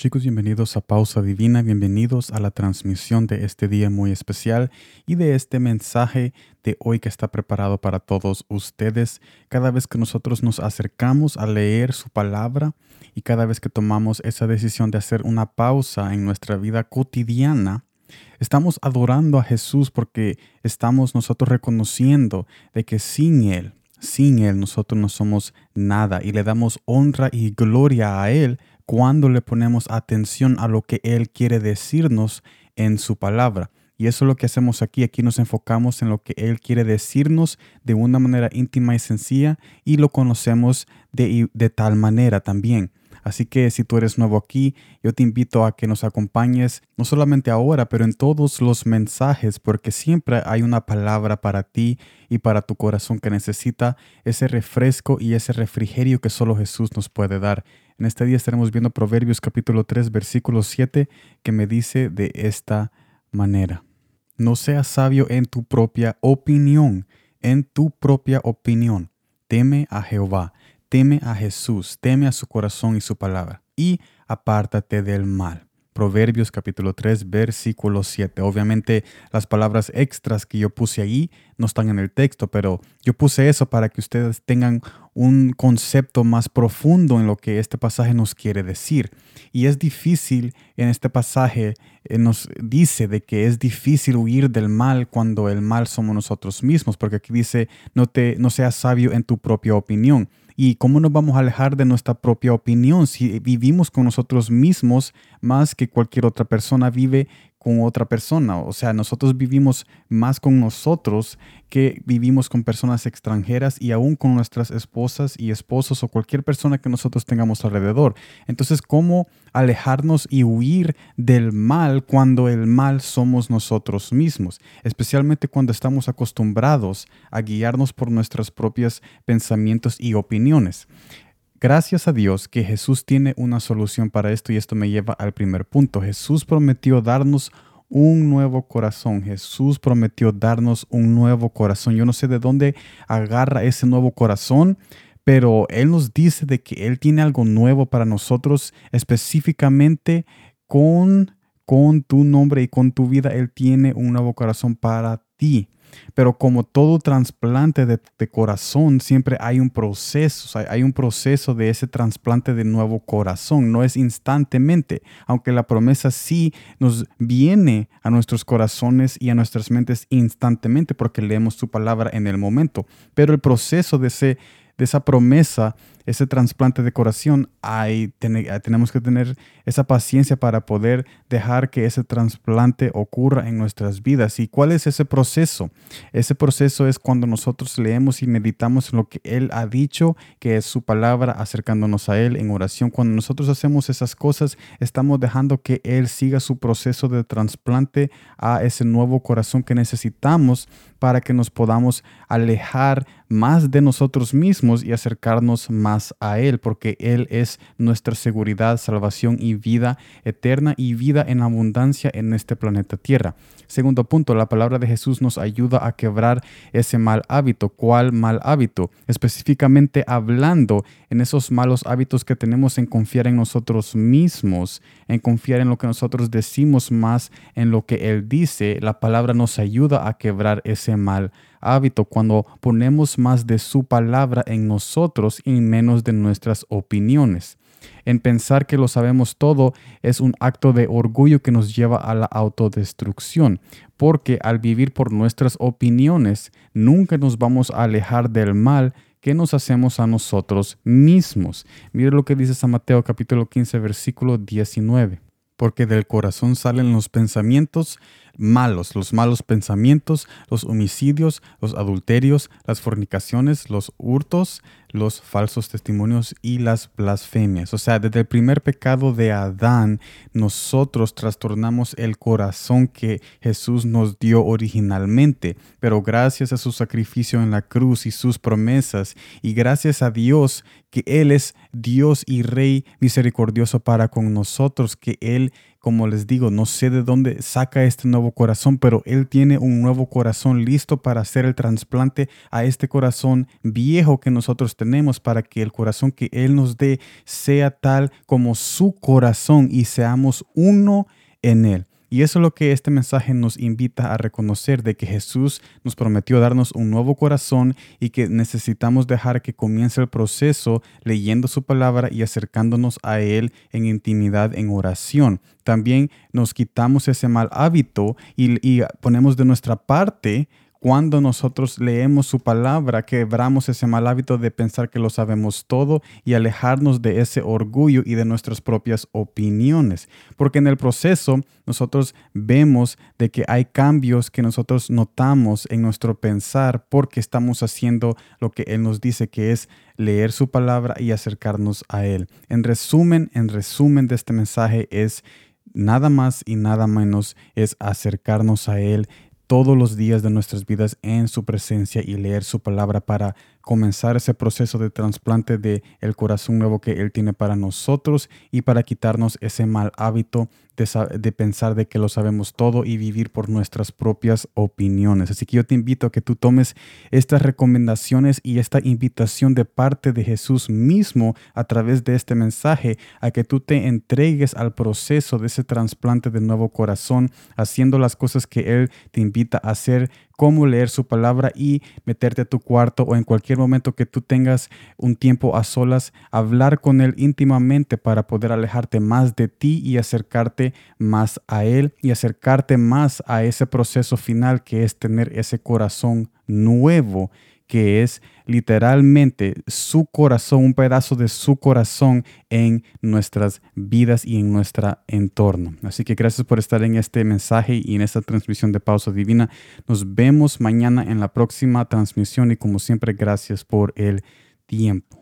Chicos, bienvenidos a Pausa Divina, bienvenidos a la transmisión de este día muy especial y de este mensaje de hoy que está preparado para todos ustedes. Cada vez que nosotros nos acercamos a leer su palabra y cada vez que tomamos esa decisión de hacer una pausa en nuestra vida cotidiana, estamos adorando a Jesús porque estamos nosotros reconociendo de que sin Él, sin Él nosotros no somos nada y le damos honra y gloria a Él cuando le ponemos atención a lo que Él quiere decirnos en su palabra. Y eso es lo que hacemos aquí. Aquí nos enfocamos en lo que Él quiere decirnos de una manera íntima y sencilla y lo conocemos de, de tal manera también. Así que si tú eres nuevo aquí, yo te invito a que nos acompañes, no solamente ahora, pero en todos los mensajes, porque siempre hay una palabra para ti y para tu corazón que necesita ese refresco y ese refrigerio que solo Jesús nos puede dar. En este día estaremos viendo Proverbios capítulo 3, versículo 7, que me dice de esta manera. No seas sabio en tu propia opinión, en tu propia opinión. Teme a Jehová Teme a Jesús, teme a su corazón y su palabra, y apártate del mal. Proverbios capítulo 3, versículo 7. Obviamente las palabras extras que yo puse ahí no están en el texto, pero yo puse eso para que ustedes tengan un concepto más profundo en lo que este pasaje nos quiere decir. Y es difícil en este pasaje, eh, nos dice de que es difícil huir del mal cuando el mal somos nosotros mismos, porque aquí dice, no, te, no seas sabio en tu propia opinión. ¿Y cómo nos vamos a alejar de nuestra propia opinión. Si vivimos con nosotros mismos más que cualquier otra persona vive con otra persona. O sea, nosotros vivimos más con nosotros que vivimos con personas extranjeras y aún con nuestras esposas y esposos o cualquier persona que nosotros tengamos alrededor. Entonces, ¿cómo alejarnos y huir del mal cuando el mal somos nosotros mismos? Especialmente cuando estamos acostumbrados a guiarnos por nuestros propios pensamientos y opiniones. Gracias a Dios que Jesús tiene una solución para esto y esto me lleva al primer punto. Jesús prometió darnos un nuevo corazón. Jesús prometió darnos un nuevo corazón. Yo no sé de dónde agarra ese nuevo corazón, pero Él nos dice de que Él tiene algo nuevo para nosotros, específicamente con, con tu nombre y con tu vida. Él tiene un nuevo corazón para ti. Pero como todo trasplante de, corazón, siempre hay un proceso, hay un proceso de ese trasplante de nuevo corazón, no es instantemente, aunque la promesa sí nos viene a nuestros corazones y a nuestras mentes instantemente porque leemos su palabra en el momento, pero el proceso de, ese, de esa promesa ese trasplante de corazón, hay, tenemos que tener esa paciencia para poder dejar que ese trasplante ocurra en nuestras vidas. ¿Y cuál es ese proceso? Ese proceso es cuando nosotros leemos y meditamos en lo que Él ha dicho, que es su palabra, acercándonos a Él en oración. Cuando nosotros hacemos esas cosas, estamos dejando que Él siga su proceso de trasplante a ese nuevo corazón que necesitamos para que nos podamos alejar más de nosotros mismos y acercarnos más a Él, porque Él es nuestra seguridad, salvación y vida eterna y vida en abundancia en este planeta Tierra. Segundo punto, la palabra de Jesús nos ayuda a quebrar ese mal hábito. ¿Cuál mal hábito? Específicamente hablando en esos malos hábitos que tenemos en confiar en nosotros mismos, en confiar en lo que nosotros decimos más en lo que Él dice. La palabra nos ayuda a quebrar ese mal hábito cuando ponemos más de su palabra en nosotros y menos de nuestras opiniones. En pensar que lo sabemos todo es un acto de orgullo que nos lleva a la autodestrucción, porque al vivir por nuestras opiniones nunca nos vamos a alejar del mal que nos hacemos a nosotros mismos. Mire lo que dice San Mateo capítulo 15 versículo 19 porque del corazón salen los pensamientos malos, los malos pensamientos, los homicidios, los adulterios, las fornicaciones, los hurtos, los falsos testimonios y las blasfemias. O sea, desde el primer pecado de Adán, nosotros trastornamos el corazón que Jesús nos dio originalmente, pero gracias a su sacrificio en la cruz y sus promesas, y gracias a Dios que Él es Dios y Rey misericordioso para con nosotros, que Él como les digo, no sé de dónde saca este nuevo corazón, pero Él tiene un nuevo corazón listo para hacer el trasplante a este corazón viejo que nosotros tenemos, para que el corazón que Él nos dé sea tal como su corazón y seamos uno en Él. Y eso es lo que este mensaje nos invita a reconocer de que Jesús nos prometió darnos un nuevo corazón y que necesitamos dejar que comience el proceso leyendo su palabra y acercándonos a Él en intimidad, en oración. También nos quitamos ese mal hábito y, y ponemos de nuestra parte cuando nosotros leemos su palabra, quebramos ese mal hábito de pensar que lo sabemos todo y alejarnos de ese orgullo y de nuestras propias opiniones. Porque en el proceso nosotros vemos de que hay cambios que nosotros notamos en nuestro pensar porque estamos haciendo lo que Él nos dice que es leer su palabra y acercarnos a Él. En resumen, en resumen de este mensaje es nada más y nada menos es acercarnos a Él todos los días de nuestras vidas en su presencia y leer su palabra para comenzar ese proceso de trasplante de el corazón nuevo que Él tiene para nosotros y para quitarnos ese mal hábito de, pensar de que lo sabemos todo y vivir por nuestras propias opiniones. Así que yo te invito a que tú tomes estas recomendaciones y esta invitación de parte de Jesús mismo a través de este mensaje, a que tú te entregues al proceso de ese trasplante de nuevo corazón, haciendo las cosas que Él te invita a hacer cómo leer su palabra y meterte a tu cuarto o en cualquier momento que tú tengas un tiempo a solas, hablar con Él íntimamente para poder alejarte más de ti y acercarte más a Él y acercarte más a ese proceso final que es tener ese corazón nuevo que es literalmente su corazón, un pedazo de su corazón en nuestras vidas y en nuestro entorno. Así que gracias por estar en este mensaje y en esta transmisión de Pausa Divina. Nos vemos mañana en la próxima transmisión y como siempre, gracias por el tiempo.